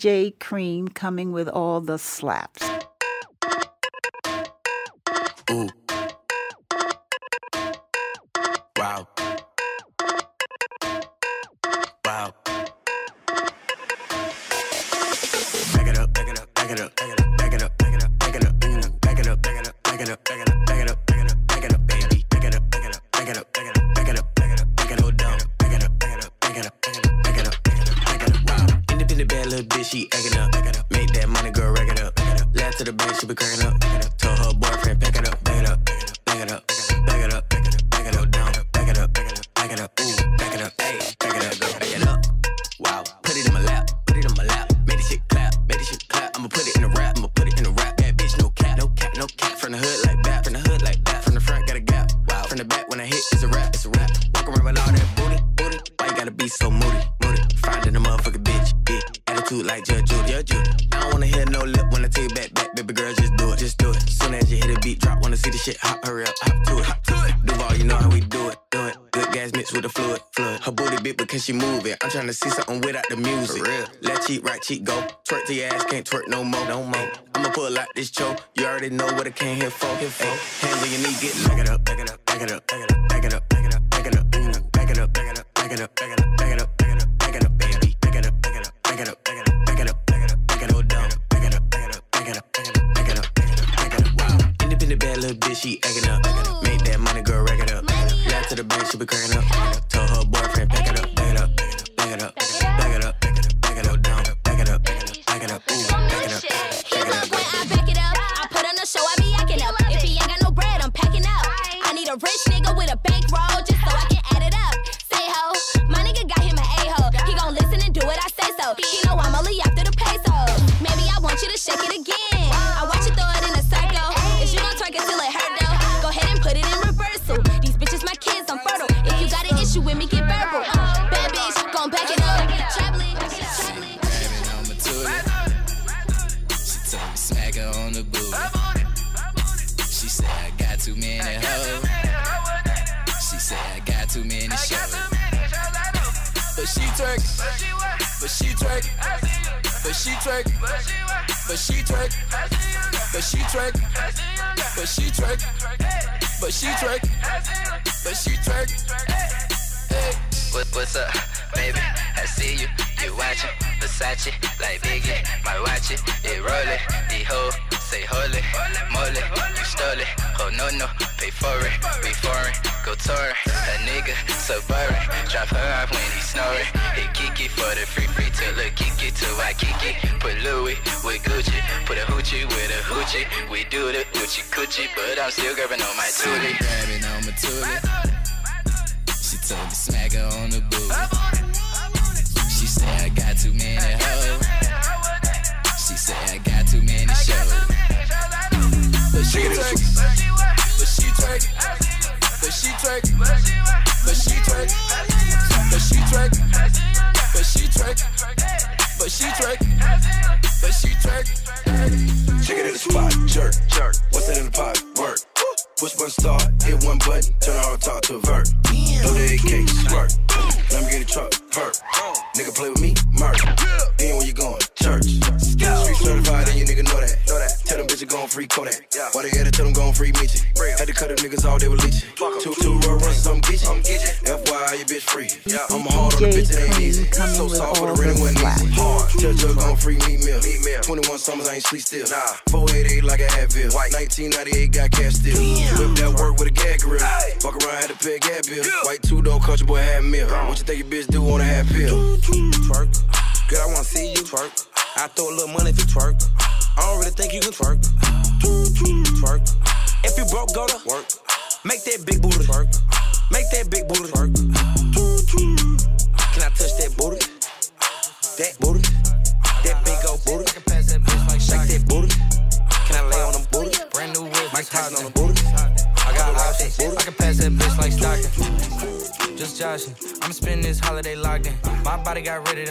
DJ Cream coming with all the slaps. Ooh. Bitch, she egging up. make that money, girl, rack it up. Back to the bank, she be cracking up. but I'm still grabbing on my toolie. Grabbing on my toolie. She told me smack her on the booty. She said I got too many hoes. She said I got too many shows. But she twerking, but she twerking, but she twerking, but she twerking. sleep still. Nah, 488 like an Advil. White. 1998 got cash still. Whip that work with a gag grill. Aye. Fuck around, had to pay a gap bill. Yeah. White two door country boy had meal. Damn. What you think your bitch do on a half pill? Twerk. Girl, I wanna see you twerk. I throw a little money to twerk.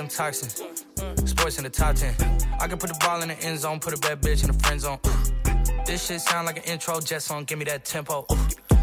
toxins. Sports in the top 10. I can put the ball in the end zone, put a bad bitch in the friend zone. This shit sound like an intro jet song, give me that tempo.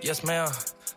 Yes, ma'am.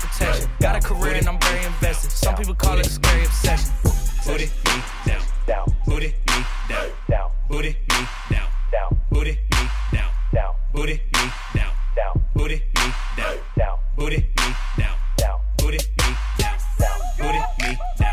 protection. Got a career and I'm very invested. Some people call it a scary obsession. It me down, down. It me down, down. It me down, down. It me down, down. It me down, down. It me down, down. It me down, down. It me down, down. Put me down.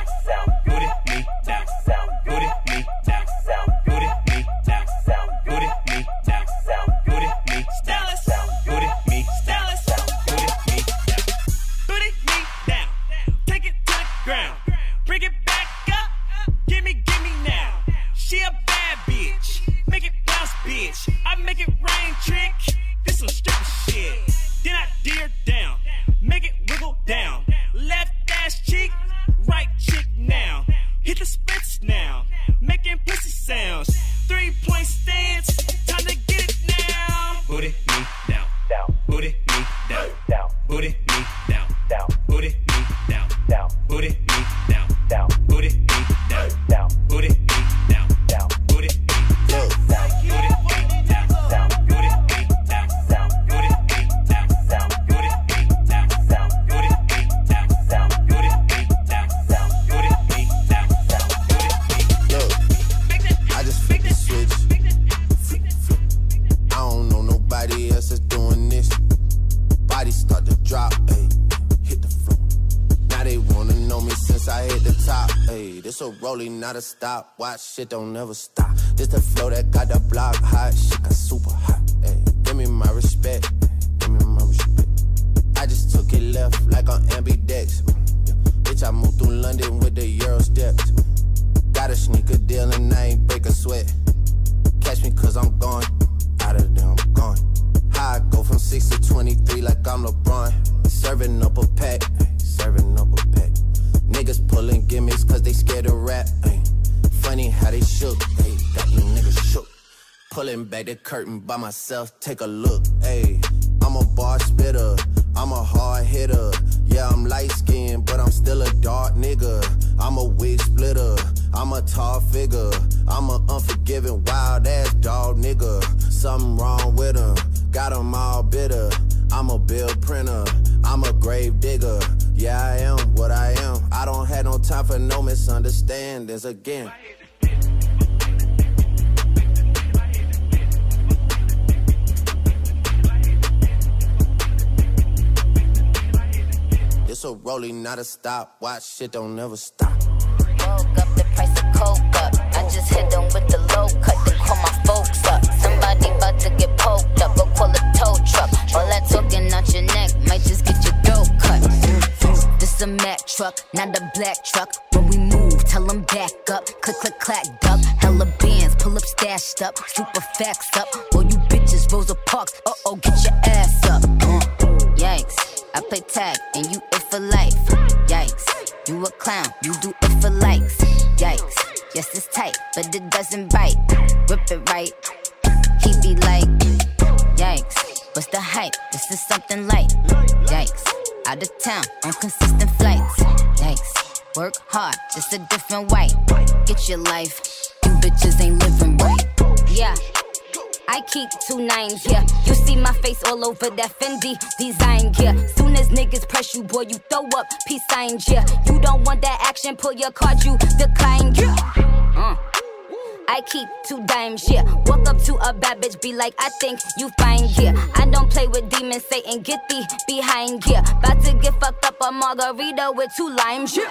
Not a stop. Watch shit don't never stop. This the flow that got the block hot. Shit got super hot, ayy. Give me my respect, give me my respect. I just took it left like on ambidex. Bitch, I moved through London with the Euro steps. Got a sneaker deal and I ain't break a sweat. Catch me cause I'm gone. Out of there, I'm gone. I go from 6 to 23 like I'm LeBron. Serving up a pack, serving up a pack. Niggas pulling gimmicks cause they scared to rap. Shook, ay, got you niggas shook. Pulling back the curtain by myself, take a look. Ayy, I'm a bar spitter, I'm a hard hitter. Yeah, I'm light skinned, but I'm still a dark nigga. I'm a wig splitter, I'm a tall figure. I'm a unforgiving, wild ass dog nigga. Something wrong with him, got him all bitter. I'm a bill printer, I'm a grave digger. Yeah, I am what I am. I don't have no time for no misunderstandings again. A rolling, not a stop. Watch shit don't never stop. Woke up the price of coke up. I just hit them with the low cut, then call my folks up. Somebody about to get poked up, or call a tow truck. All that talking out your neck might just get your throat cut. This a Mack truck, not a black truck. When we move, tell them back up. Click, click, clack, duck. Hella bands, pull up stashed up. Super facts up. All you bitches, Rosa Parks. Uh oh, get your ass. I play tag and you it for life. Yikes. You a clown, you do it for likes. Yikes. Yes, it's tight, but it doesn't bite. Rip it right. He be like, Yikes. What's the hype? This is something light. Yikes. Out of town on consistent flights. Yikes. Work hard, just a different way. Get your life. You bitches ain't living right. Keep two nines, yeah. You see my face all over that Fendi design, yeah. Soon as niggas press you, boy, you throw up peace signs, yeah. You don't want that action, pull your card, you decline, yeah. Uh. I keep two dimes, yeah. Walk up to a bad bitch, be like, I think you fine, yeah. I don't play with demons, Satan, get thee behind, yeah. About to get fucked up a margarita with two limes, yeah.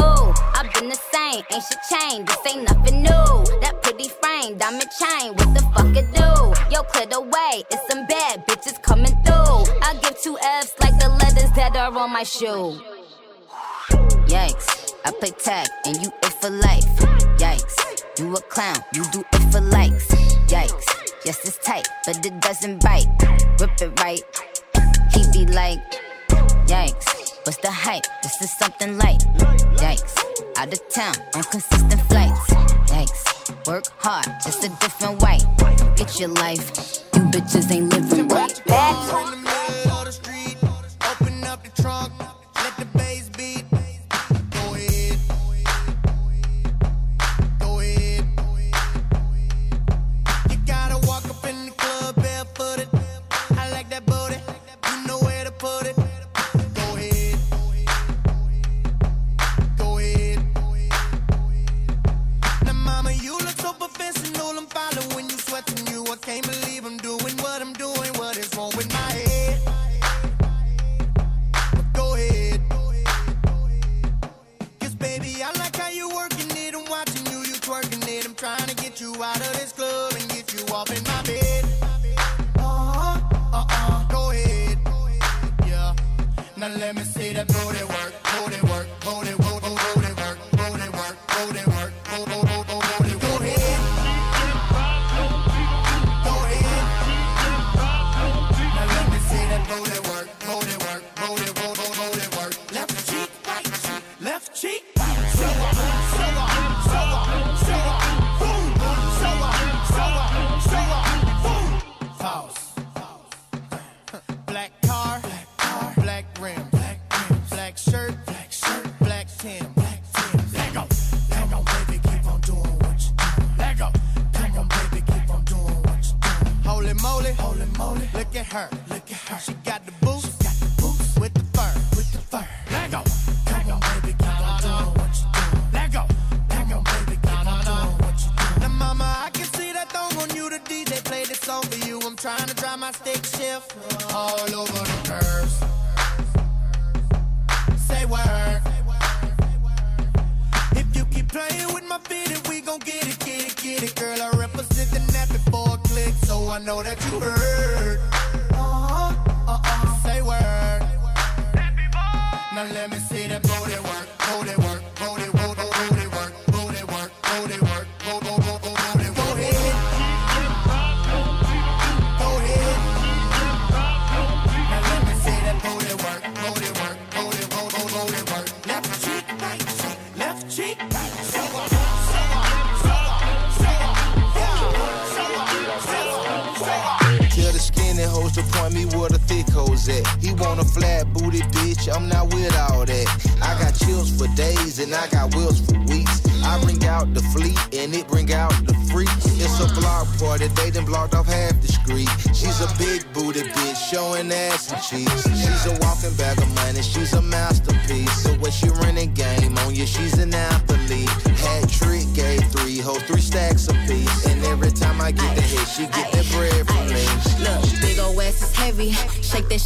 Ooh, I've been the same, ain't shit changed. This ain't nothing new. That frame, diamond chain, what the fuck it do? Yo, clear the way, it's some bad bitches coming through. I give two F's like the letters that are on my shoe. Yikes, I play tag and you it for life. Yikes, you a clown, you do it for likes. Yikes, yes it's tight, but it doesn't bite. Rip it right, he be like, yikes. What's the hype? This is something light. Yikes. Out of town on consistent flights. Yikes. Work hard, just a different way. Get your life. You bitches ain't living right. Open let me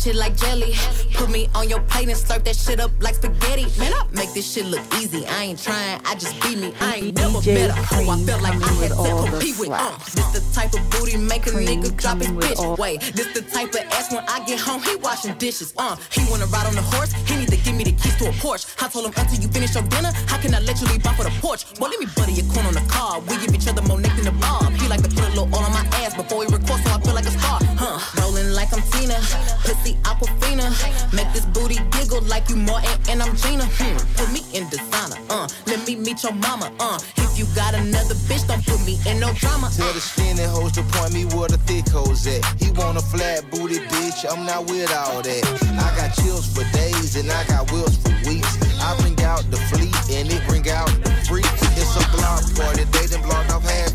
shit like jelly. Put me on your plate and slurp that shit up like spaghetti. Man, I make this shit look easy. I ain't trying, I just be me. I ain't never a hoe. I felt like I had to compete with. Uh, this the type of booty make a nigga drop his bitch. Wait, this the type of ass when I get home, he washing dishes. Uh, he wanna ride on the horse, he need to give me the keys to a Porsche. I told him until you finish your dinner, how can I let you leave off for the porch? Well, let me butter your corn on the car. We give each other more neck than the bob. Pussy Aquafina. Make this booty giggle like you Martin and I'm Gina. Hmm. Put me in designer. Uh, let me meet your mama. Uh, if you got another bitch, don't put me in no drama. Tell the skinny hoes to point me where the thick hoes at. He want a flat booty bitch, I'm not with all that. I got chills for days and I got wheels for weeks. I bring out the fleet and it bring out the freaks. It's a block party, they done blocked off half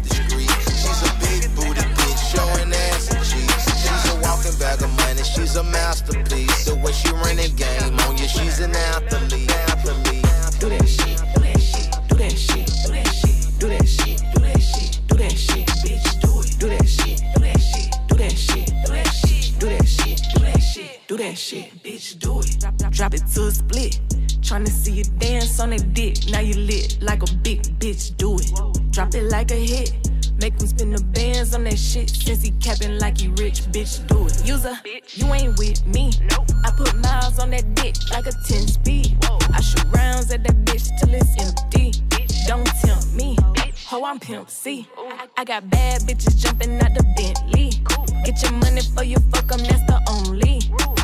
a masterpiece. The way she ran the game on you, she's an athlete. athlete. Do that shit, do that shit, do that shit, do that shit, do that shit, do that shit, bitch, do it, do that shit, do that shit, do that shit, do that shit, do that shit, do that shit, do that shit, bitch, do it. Drop it to a split. Tryna see you dance on that dick. Now you lit like a big bitch, do it. Drop it like a hit. Make him spin the bands on that shit since he capping like he rich. Bitch, do it. User, you ain't with me. I put miles on that dick like a 10 speed. I shoot rounds at that bitch till it's empty. Bitch. Don't tempt me. Ho, I'm Pimp C. I, got bad bitches jumping out the Bentley. Get your money for you fuck 'em, that's the only.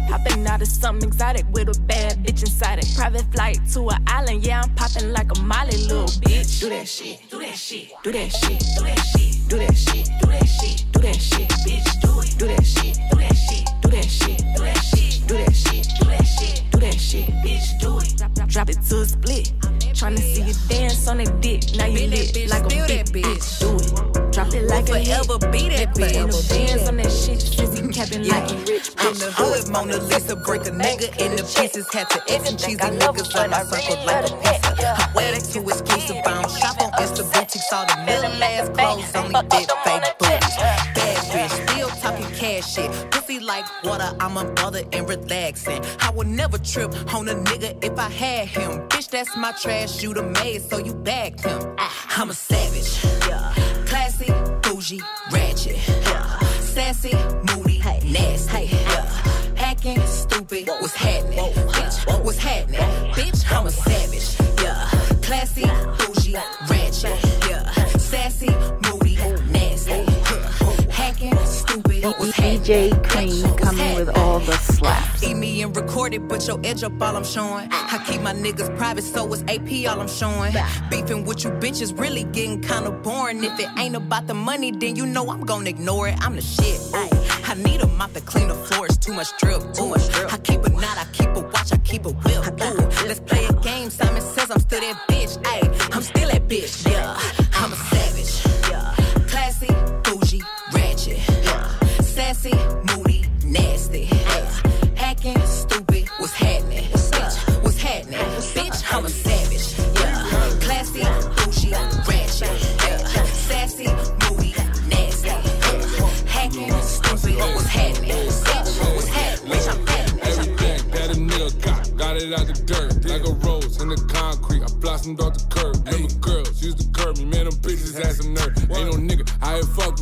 Hopping out of something exotic with a bad bitch inside it. Private flight to an island, yeah, I'm popping like a molly, little bitch. Do that shit, do that shit, do that shit, do that shit, do that shit, do that shit, do that shit, bitch, do it, do that shit, do that shit, do that shit, do that shit, do that shit, do that shit, do that shit, bitch, do it. Drop, it to a split. Tryna see you dance on that dick, now you lit like a big bitch. Do it. Drop it like a Forever hit. be that bitch. Forever dance on that shit since he capping like a rich bitch. I'm the hood Mona Lisa, break a nigga into pieces. Had to and cheesy niggas on my circle like a pizza. I wear that too exclusive. I don't shop on Insta boutiques. All the middle ass clothes, only big fake booties. Bad bitch, still talking cash shit. Pussy like water, I'm a mother and relaxing. I would never trip on a nigga if I had him. Bitch, that's my trash, you the maid, so you bagged him. Ah. I'm a savage. Classy, bougie, ratchet. Yeah. Sassy, moody, nasty. Hey. Yeah. Hacking, stupid, what's happening? Bitch, what's happening? Bitch, I'm a savage. Yeah. Classy, bougie, ratchet. Yeah. Sassy, moody, DJ Cream coming with all the slaps. Eat me and record it, but your edge up all I'm showing. I keep my niggas private, so it's AP all I'm showing. Beefing with you bitches really getting kinda boring. If it ain't about the money, then you know I'm gonna ignore it. I'm the shit. Ooh. I need a mop to clean the floors, too much drip. Ooh. I keep a knot, I keep a watch, I keep a whip. Ooh. Let's play a game. Simon says I'm still that bitch. Ayy, I'm still that bitch. Got, got it out the dirt. Like a rose in the concrete, I blossomed off the curb. Remember girls used to curb me, man, them bitches had some nerve.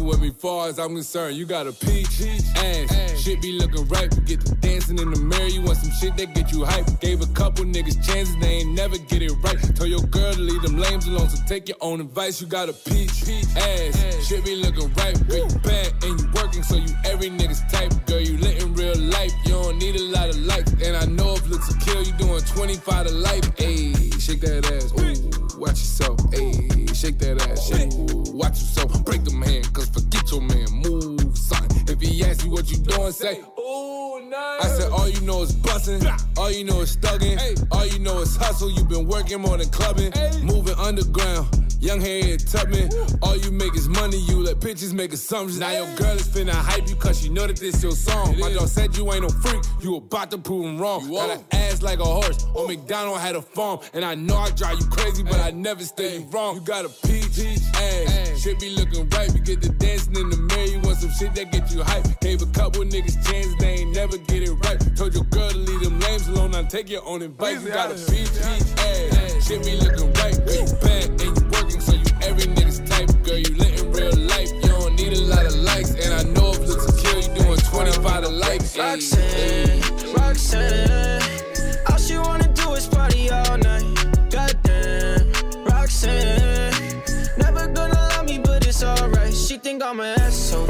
With me, far as I'm concerned. You got a peach, ass, shit be looking right. Get to dancing in the mirror, you want some shit that get you hype. Gave a couple niggas chances, they ain't never get it right. Told your girl to leave them lames alone, so take your own advice. You got a peach, ass, shit be looking right. Girl, you bad and you working, so you every nigga's type. Girl, you lit in real life, you don't need a lot of likes. And I know if looks will kill, you doing 25 to life. Ayy, shake that ass, ooh, watch yourself. Ayy, shake that ass, ooh, watch yourself. Break them hand, cause forget your man, move, son. If he asks you what you doing, say, ooh, nice. I said, all you know is bustin', all you know is thuggin', all you know is hustle. You been working more than clubbing, moving underground. Young Harriet Tubman, all you make is money, you let bitches make assumptions. Now your girl is finna hype you cause she know that this your song. My dog said you ain't no freak, you about to prove him wrong. Got an ass like a horse, on MacDonald had a farm. And I know I drive you crazy, but I never stay you wrong. You got a peach, ass, shit be looking right. You get the dancing in the mirror, you want some shit that get you hype. Gave a couple niggas chances, they ain't never get it right. Told your girl to leave them lames alone, now take your own advice. You got a peach, ass, shit be looking right. Girl, you bad and you working, so you every nigga's type. Girl, you lit in real life, you don't need a lot of likes. And I know if looks will kill, you doing 25 to likes. Roxanne, Roxanne, all she wanna do is party all night. Goddamn, Roxanne, never gonna love me, but it's alright. She think I'm an asshole,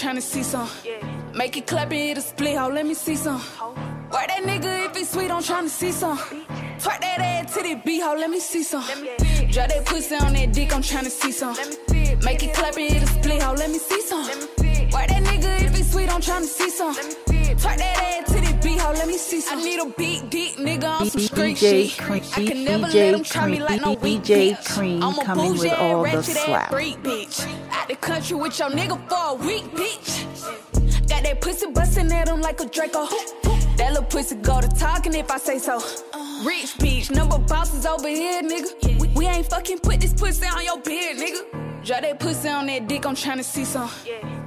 tryna see some. Make it clap and hit a split, ho, let me see some. Work that nigga if it's sweet, I'm tryna see some. Twerk that ass to the beat, ho, let me see some. Drop that pussy on that dick, I'm tryna see some. Make it clap and hit a split, ho, let me see some. Work that nigga if it's sweet, I'm tryna see some. Twerk that ass to the beat, ho, let me see some. I need a big dick nigga on some street DJ shit. Cream, I can never let them try me like no weak DJ bitch. Cream I'm a coming bougie with all the ratchet ass slap. freak bitch. Out the country with your nigga for a week, bitch. Got that pussy bustin' at him like a Draco. That little pussy go to talking if I say so. Rich bitch, number bosses over here, nigga. We, we ain't fucking put this pussy on your beard, nigga. Drop that pussy on that dick, I'm tryna see some.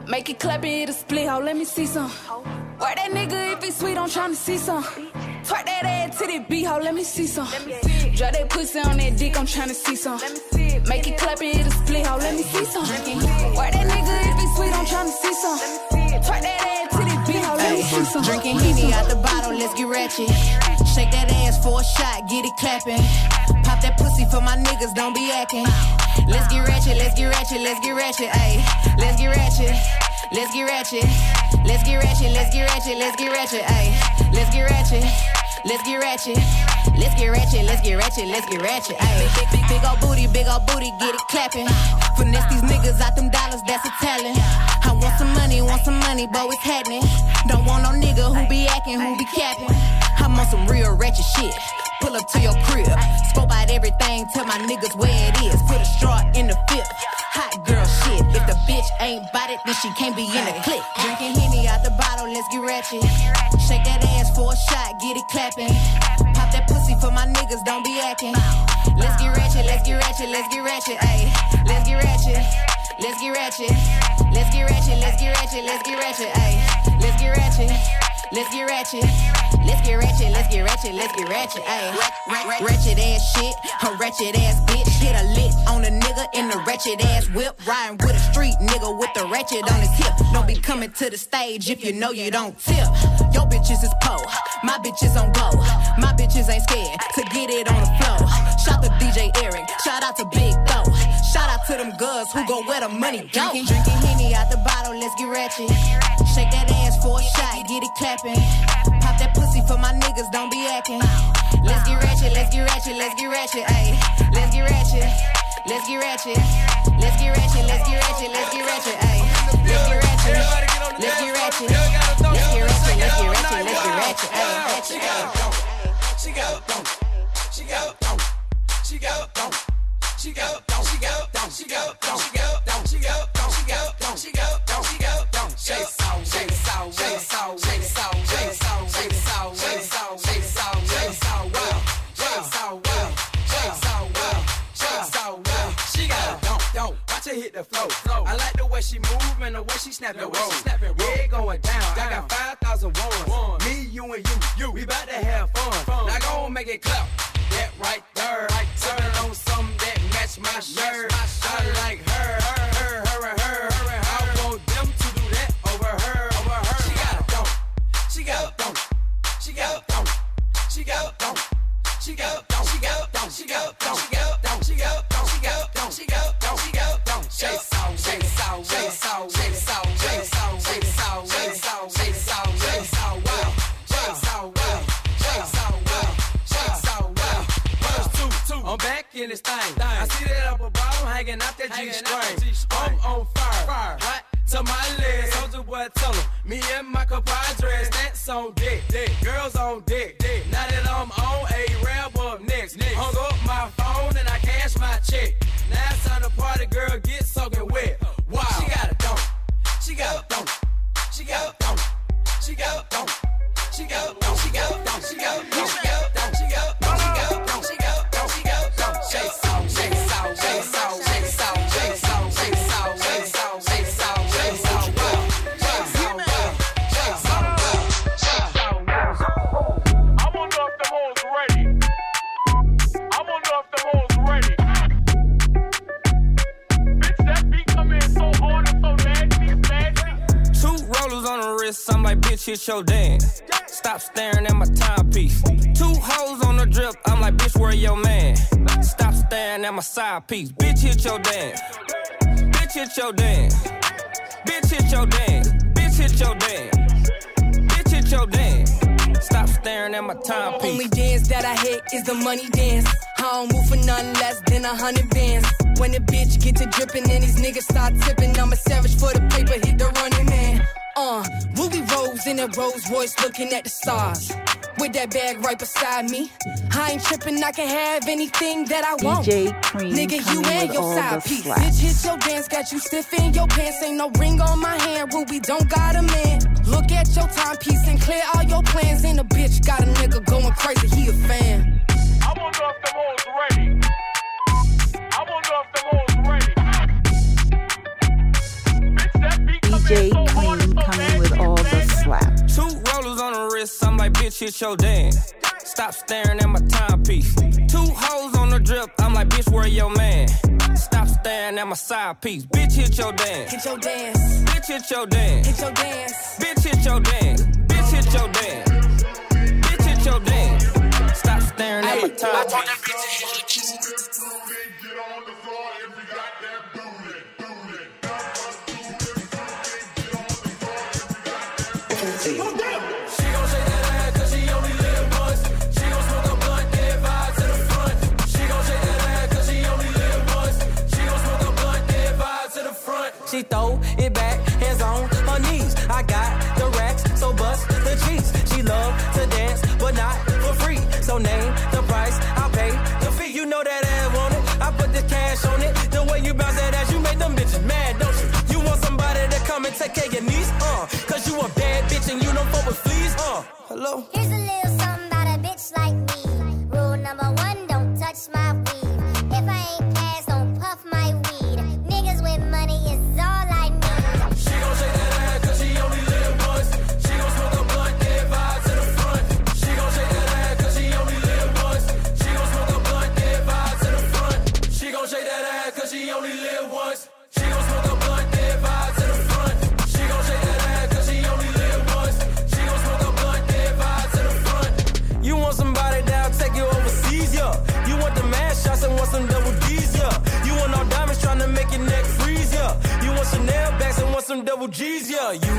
Make it clap and hit a split, ho, let me see some. Oh. Work that nigga if it's sweet, I'm tryna see some. Twerk that ass to the beat, ho, let me see some. Drop that pussy on that dick, I'm tryna see some. Make it clap and hit a split, ho, let me see some. Work that nigga if it's sweet, I'm tryna see some. Twerk that ass to the beat, ho, let me see some. Drinking Henny out the bottle, let's get ratchet. Shake that ass for a shot, get it clapping. Pop that pussy for my niggas, don't be acting. Let's get ratchet, let's get ratchet, let's get ratchet, ayy. Let's get ratchet, let's get ratchet. Let's get ratchet, let's get ratchet, let's get ratchet, ayy. Let's get ratchet. Let's get ratchet. Let's get ratchet, let's get ratchet, let's get ratchet. Ayy, big, big, big old booty, big old booty, get it clapping. Finesse these niggas out them dollars, that's a talent. I want some money, want some money, but it's happening. Don't want no nigga who be acting, who be capping. I'm on some real ratchet shit. Pull up to your crib, scope out everything, tell my niggas where it is. Put a straw in the fifth. Hot girl shit. If the bitch ain't bout it, then she can't be in the clique. Drinking Henny out the bottle, let's get ratchet. Shake that ass for a shot, get it clapping. Pop that pussy for my niggas, don't be acting. Let's get ratchet, let's get ratchet, let's get ratchet, ayy. Let's get ratchet. Let's get ratchet. Let's get ratchet, let's get ratchet, let's get ratchet, ayy. Let's get ratchet. Let's get ratchet. Let's get ratchet, let's get ratchet, let's get ratchet, ayy. Ratchet ass shit, a ratchet ass bitch. Hit a lick on a nigga in the ratchet ass whip. Riding with a street nigga with the ratchet on his hip. Don't be coming to the stage if you know you don't tip. Your bitches is po, my bitches on go. My bitches ain't scared to get it on the floor. Shout to DJ Eric, shout out to Big Doe. Shout out to them girls who go where the money go. Drinking Henny out the bottle, let's get ratchet. Shake that ass for a shot, get it clapping. Pop that pussy for my niggas, don't be acting. Let's get ratchet, let's get ratchet, let's get ratchet, ayy. Let's get ratchet, let's get ratchet. Let's get ratchet, let's get ratchet, let's get ratchet, ayy. Let's get ratchet, let's get ratchet. Let's get ratchet, let's get ratchet, let's get ratchet, ayy. She got she got she got she got she got she got she got she got she got she got she got she got she got shake sound shake sound shake sound shake sound shake sound shake sound well shake sound well shake sound well shake sound well She got a her hit the flow. I like the way she move and the way she snap and roll. Yeah, it going down. I got 5,000 ones. Me, you, and you. you. We about to have fun. Now go and make it clap. That right there. Sipping on something that match my shirt. I like her, her, She a dump. She a dump. She a dump. She a dump. She a dump. She a dump. She a dump. She a dump. She a dump. Shake sound, shake sound, shake sound, shake sound, shake sound, shake sound, shake sound, shake sound, shake sound, well, shake sound, well, shake sound, well, shake sound, well. Verse two, two. I'm back in this thing. I see that upper bottom hanging out that G string. I'm on fire. fire. Right to my legs. Soldier boy, tell 'em. Me and my compadres, that's on deck. deck. Girls on deck. I'm on a rap up next. Hung up my phone and I cash my check. Side piece. Bitch, hit your dance. Bitch, hit your dance. Bitch, hit your dance. Bitch, hit your dance. Bitch, hit your dance. Stop staring at my timepiece. Only dance that I hit is the money dance. I don't move for nothing less than a hundred bands. When the bitch get to dripping and these niggas start tipping, I'm a savage for the paper, hit the running man. Uh, Ruby Rose in a Rolls Royce looking at the stars. With that bag right beside me. I ain't tripping, I can have anything that I want. DJ Cream Nigga, you coming and your side the piece. slaps. Bitch, hit your dance, got you stiff in your pants. Ain't no ring on my hand, Ruby don't got a man. Look at your timepiece and clear all your plans. And a bitch got a nigga going crazy, he a fan. I wanna if them hoes ready. I wanna if them hoes ready. Bitch, that beat come in DJ wrist, I'm like, bitch, hit your dance. Stop staring at my timepiece. Two hoes on the drip, I'm like, bitch, where your man? Stop staring at my side piece. Bitch, hit your dance. Hit your dance, Bitch, hit your dance. hit your dance. Bitch, hit your dance. Bitch, hit your dance. Bitch, hit your dance. Stop staring at my timepiece. She throw it back, hands on her knees. I got the racks, so bust the cheeks. She love to dance, but not for free. So name the price, I'll pay the fee. You know that ass want it. I put the cash on it. The way you bounce that ass, you make them bitches mad, don't you? You want somebody to come and take care of your niece, uh? Cause you a bad bitch and you don't fuck with fleas, uh? Hello? Here's G's, yeah. You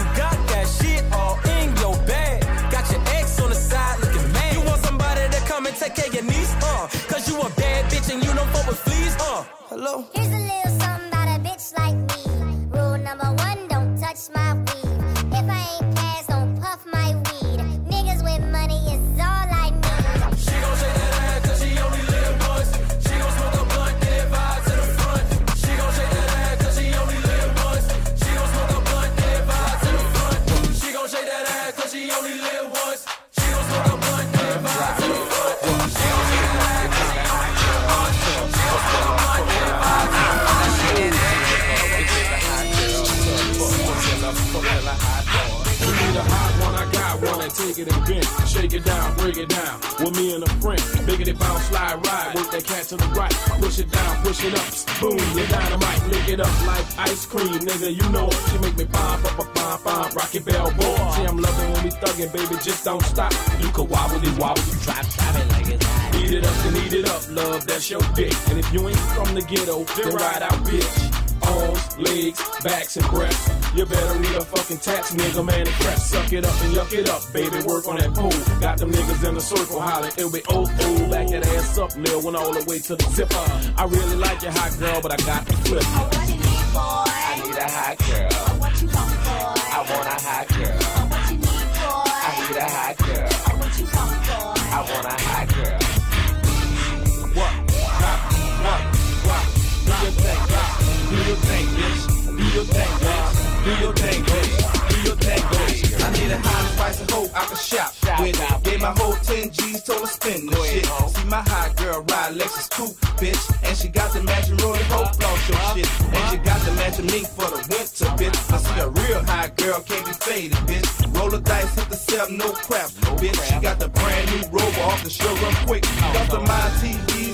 and shake it down, break it down. With me and a friend, biggity bounce, slide, ride. Work that cat to the right, push it down, push it up. Boom, you dynamite, lick it up like ice cream, nigga. You know it. She make me pop, up, up, pop, pop, rocky bell boy. See, I'm loving when we thuggin', baby, just don't stop. You can wobble it, wobble, you drop, drop it like it's hot. Eat it up, then eat it up, love, that's your dick. And if you ain't from the ghetto, then ride out, bitch. Arms, legs, backs, and breasts. You better read a fucking tax, nigga, man, and press. Suck it up and yuck it up, baby. Work on that pole. Got them niggas in the circle hollering, it'll be oh oh. Back that ass up, Lil, went all the way to the zipper. I really like your hot girl, but I got the flip. I need a hot girl. What you come for? I want a hot girl. My whole 10 G's, told her spend the shit. See my hot girl ride Lexus coupe, bitch. And she got the matching rolling hope floss your shit. And she got the matching mink for the winter, bitch. I see a real hot girl, can't be faded, bitch. Roll the dice, hit the seven, no crap, bitch. She got the brand new rover off the show, run quick. Got the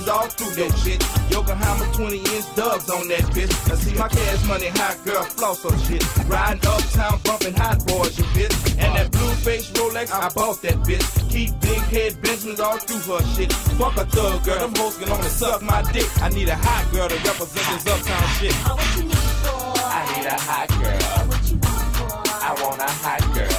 all through that shit. Yokohama 20 inch dubs on that bitch. I see my cash money hot girl floss or shit. Riding uptown bumping hot boys, you bitch. And that blue face Rolex, I bought that bitch. Keep big head Benjamins all through her shit. Fuck a thug girl, them hoes on only suck my dick. I need a hot girl to represent this uptown shit. I need a hot girl. I want a hot girl.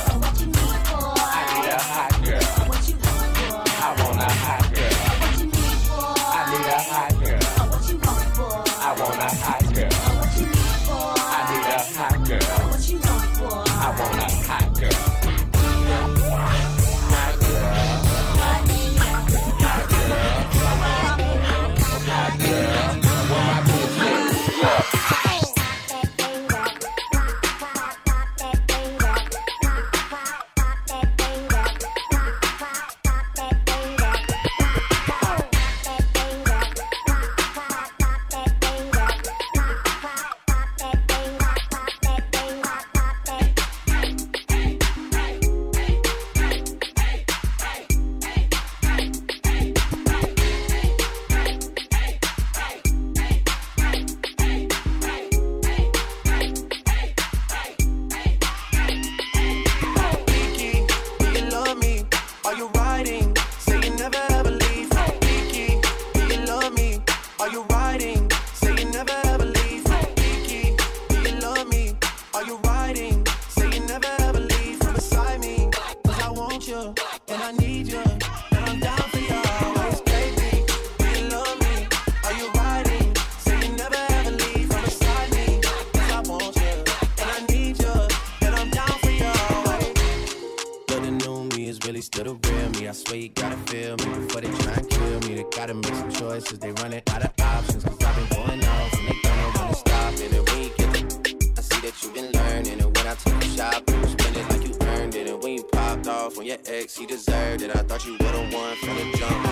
ex, he deserved it. I thought you were the one from the jump.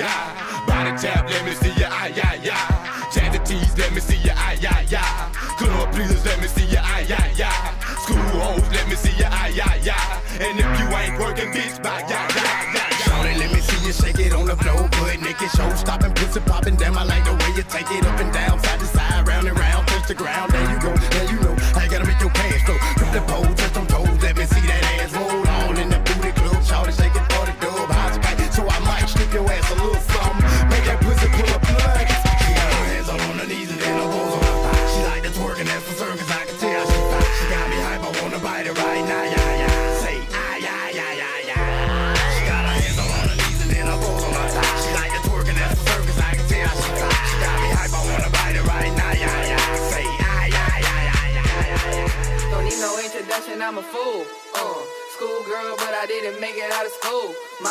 ain't working, bitch. Bye, yeah, yeah, yeah. Shorty, let me see you shake it on the floor, good naked show, stopping, pussy popping. Damn, I like the way you take it up and down.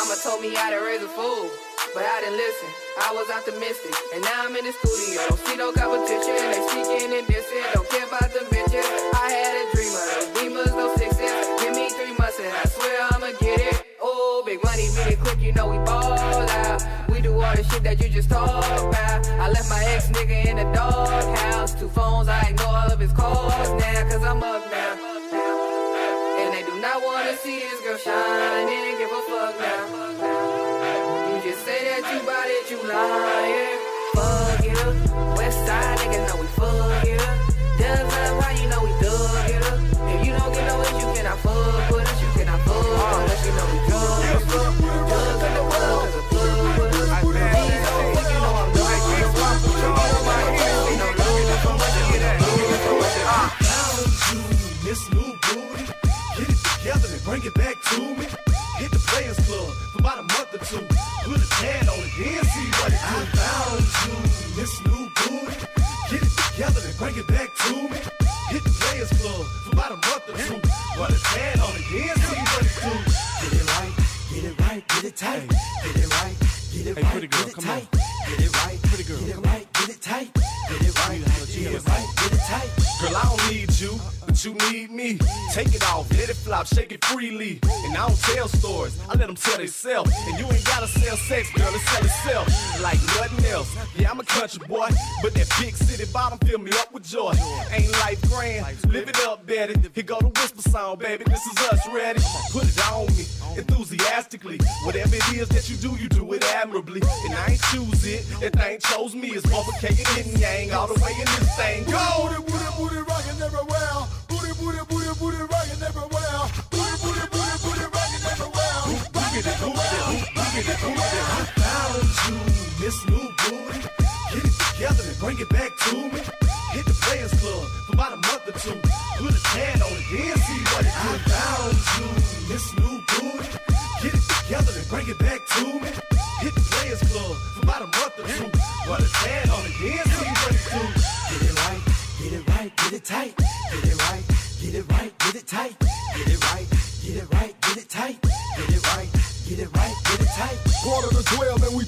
Mama told me how to raise a fool. But I didn't listen, I was optimistic. And now I'm in the studio, don't see no competition. They speaking and dissing, don't care about the bitches. I had a dream of those demons, no sixes. Give me three months and I swear I'ma get it. Oh, big money, meet it quick, you know we ball out. We do all the shit that you just talk about. I left my ex nigga in the doghouse. Two phones, I ignore all of his calls now, cause I'm up now. See this girl shine and give a fuck now. You just say that you bout it, you lying. Fuck it up. West side niggas know we fuck it up. Dubs up, how you know we dug it up? If you don't get no itch, you cannot fuck with to me. Hit the Players Club for about a month or two. Put a tan on it, then see what it do. Found you, Miss New Booty. Get it together and bring it back to me. Hit the Players Club for about a month or two. Put a tan on it, then see what it do. Get it right, get it right, get it tight. Get it right, get it Hey, right, pretty girl, get it come tight. Get you need me. Take it off, let it flop, shake it freely. And I don't tell stories, I let them tell themselves. And you ain't gotta sell sex, girl, it sell itself like nothing else. Yeah, I'm a country boy, but that big city bottom fill me up with joy. Ain't life grand, live it up, Betty. Here go the whisper song, baby. This is us, ready? Put it on me, enthusiastically. Whatever it is that you do, you do it admirably. And I ain't choose it, that thing chose me. It's motherfucking yin yang all the way in this thing. Go! Booty, booty, booty, rockin' everywhere. Booty, booty, booty, booty, rockin' everywhere. Booty, booty, booty, booty, rockin' everywhere. Look at it, it. I found you, Miss New Booty. Get it together and bring it back to me. Hit the Players Club for about a month or two. Put a tan on it, then see what it do. I found you, Miss New Booty. Get it together and bring it back to me. Hit the Players Club for about a month or two. Put a tan on it, then see what it do. Get it right, get it right, get it tight.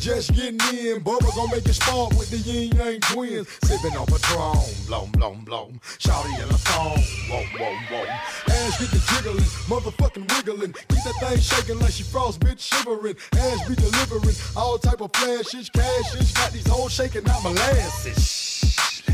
Just getting in. Bubba gon' make it spark with the yin yang twins. Sipping on Patron, blom blom blom. Shouty in a thong, whoa whoa whoa. Ass get the jiggling, motherfucking wiggling. Keep that thing shaking like she frost, bitch shivering. Ass be delivering all type of flashes, cashes. Got these hoes shaking out molasses. Shake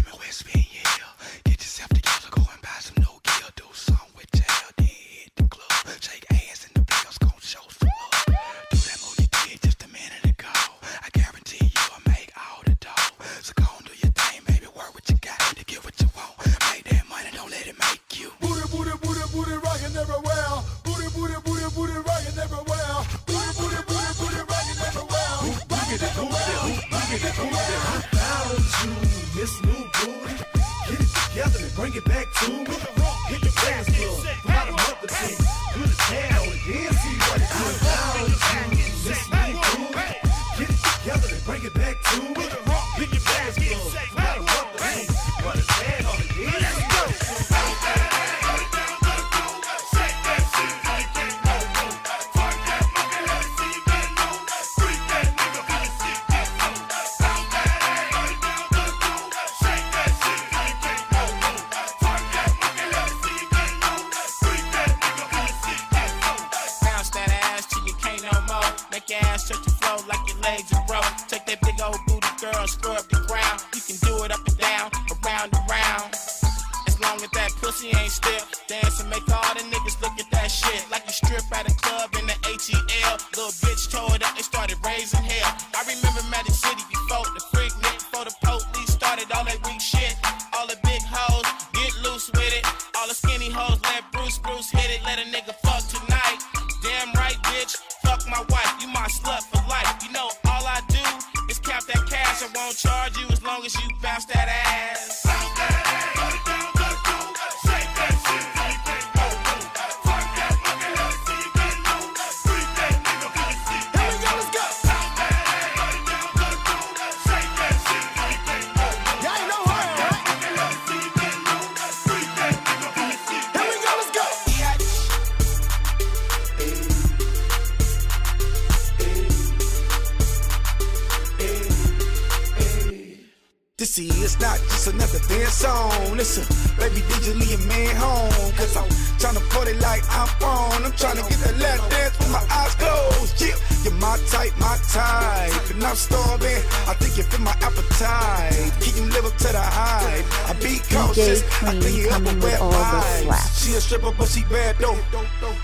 Is not just another dance song. Listen, baby, did you leave your man home? Cause I'm tryna party like I'm on. I'm tryna get that last dance with my eyes closed. Yeah, you're my type, my type. And I'm starving. I think you fit my appetite. Can you live up to the hype? I be cautious. I think you coming up all the vibes. She a stripper, but she bad though.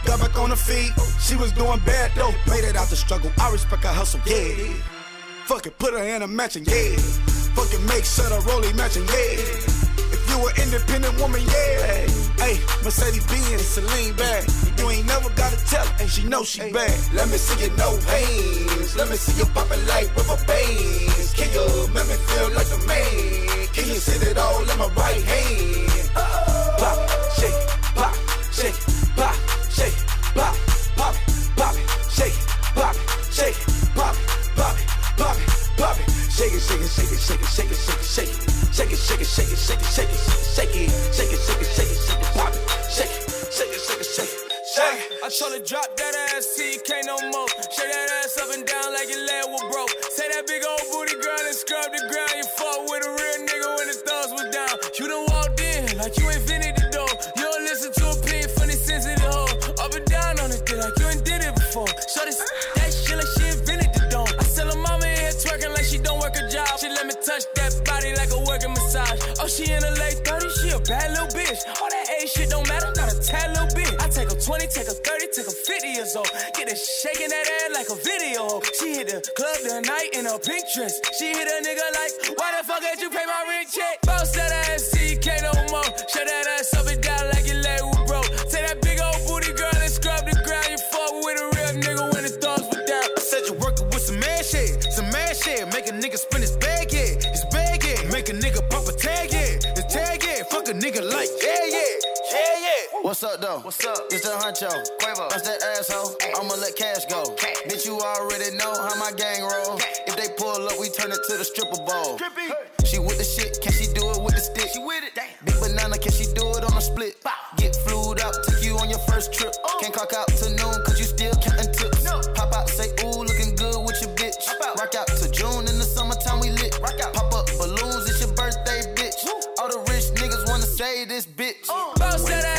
Got back on her feet. She was doing bad though. Made it out the struggle. I respect her hustle. Yeah. Fuck it, put her in a mansion, yeah. Fuck it, make sure the rollie matching, yeah. If you an independent woman, yeah. Hey, Mercedes Benz, Celine bag. You ain't never gotta tell her, and she know she bad. Let me see you no veins. Let me see you poppin' like rubber bands. Can you make me feel like a man? Can you sit it all in my right hand? Pop, shake, pop, shake, shake it, shake it, shake it, shake it, shake it, shake it, shake it, shake it, shake it, pop it, shake it, shake it, shake it, shake it. I told her drop that ass can't no more. Shake that ass up and down like your leg was broke. Say that big old booty girl and scrub the ground. 20, take a 30, take a 50 years old. Get her shaking that ass like a video. She hit the club tonight in a pink dress. She hit a nigga like, why the fuck did you pay my rent check? Bounce that ass, you no more. Shut that ass up and down like your leg was broke. Take that big old booty girl and scrub the ground. You fuck with a real nigga when the thugs were down. I said you're working with some man shit, some man shit. Make a nigga spin his bag, yeah. His bag, yeah. Make a nigga pop a tag, yeah. His tag, yeah. Fuck a nigga like. Yeah, yeah. What's up, though? What's up? It's the huncho. Quavo. That's that asshole. I'ma let cash go. Bitch, you already know how my gang roll. If they pull up, we turn it to the stripper bowl. She with the shit, can she do it with the stick? She with it. Big banana, can she do it on a split? Get flued up, take you on your first trip. Oh. Can't clock out to noon, cause you still counting tips. Pop out, say, ooh, looking good with your bitch. Out. Rock out to June in the summertime, we lit. Rock out. Pop up balloons, it's your birthday, bitch. All the rich niggas wanna say this bitch. Uh. Bounce that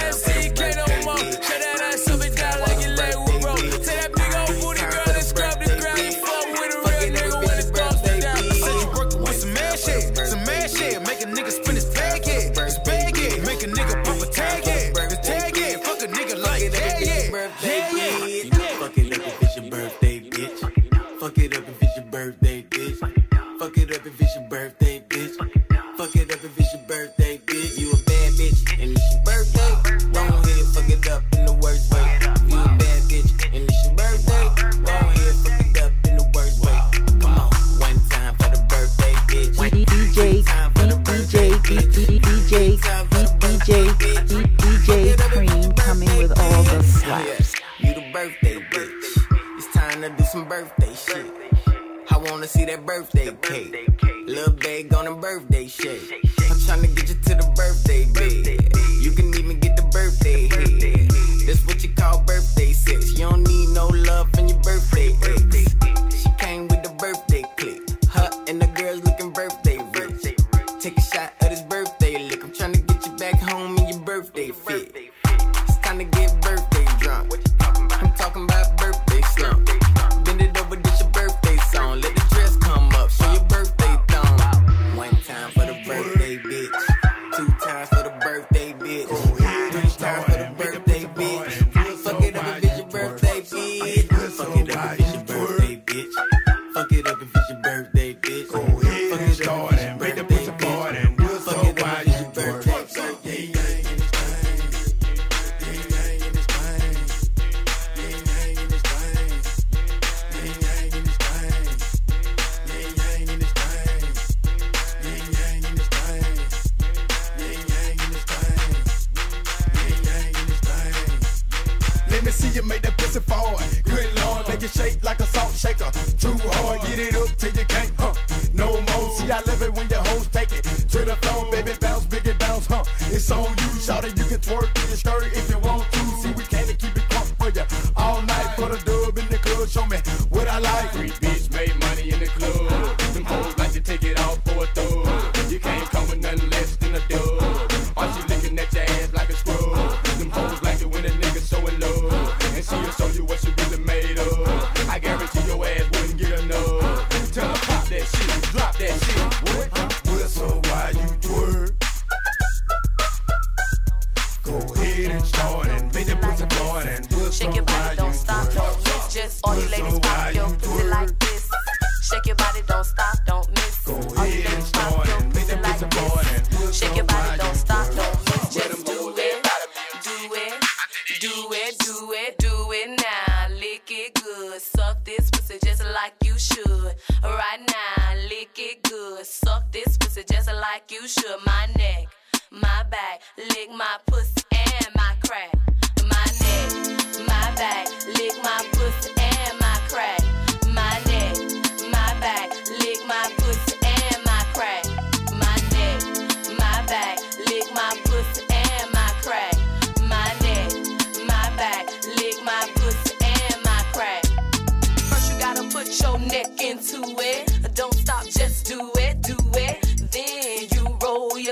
Me see you make that pussy forward. Good lord, make it shake like a salt shaker. Too hard, get it up till you can't, huh? No more. See, I love it when your hoes take it to the floor, baby. Bounce, big it bounce, huh? It's on you, shout it. You can twerk in your skirt if you want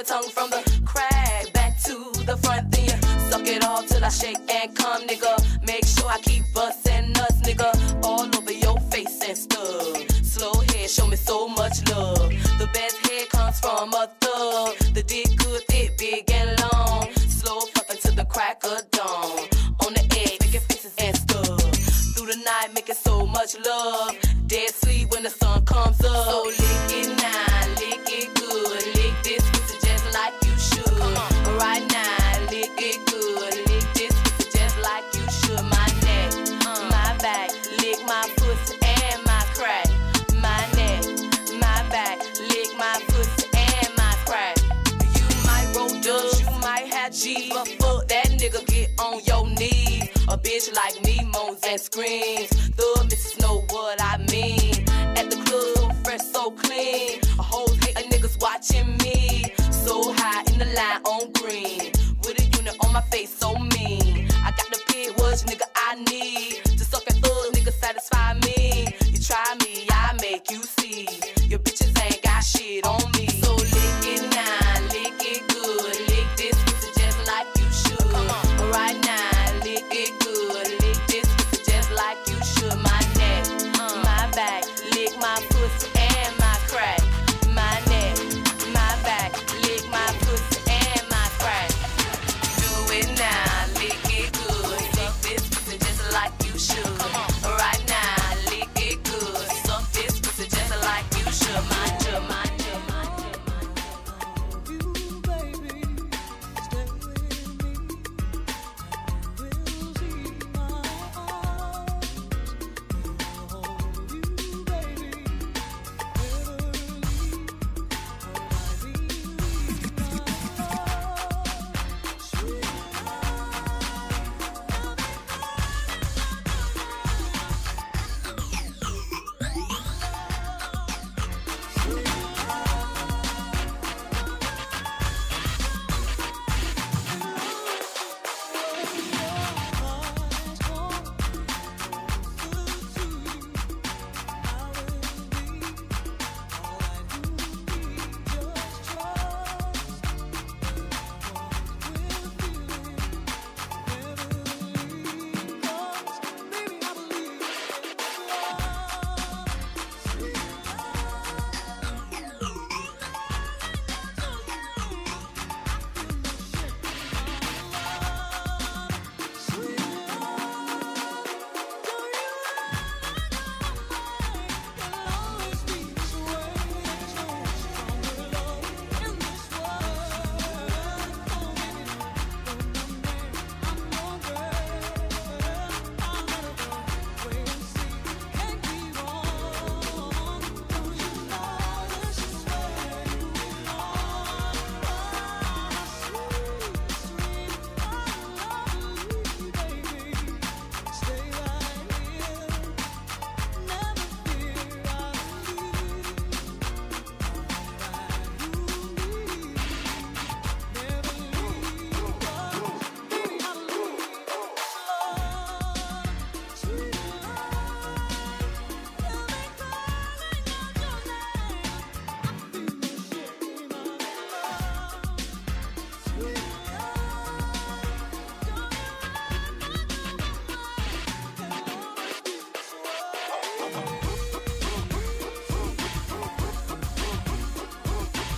your tongue from the crack back to the front. Then you suck it all till I shake and come, nigga. Make sure I keep us.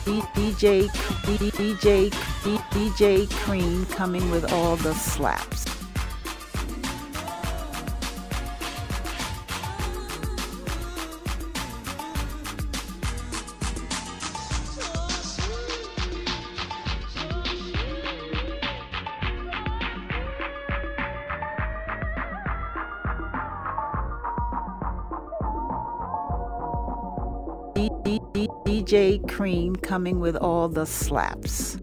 DJ DJ DJ Cream coming with all the slap. Cream coming with all the slaps.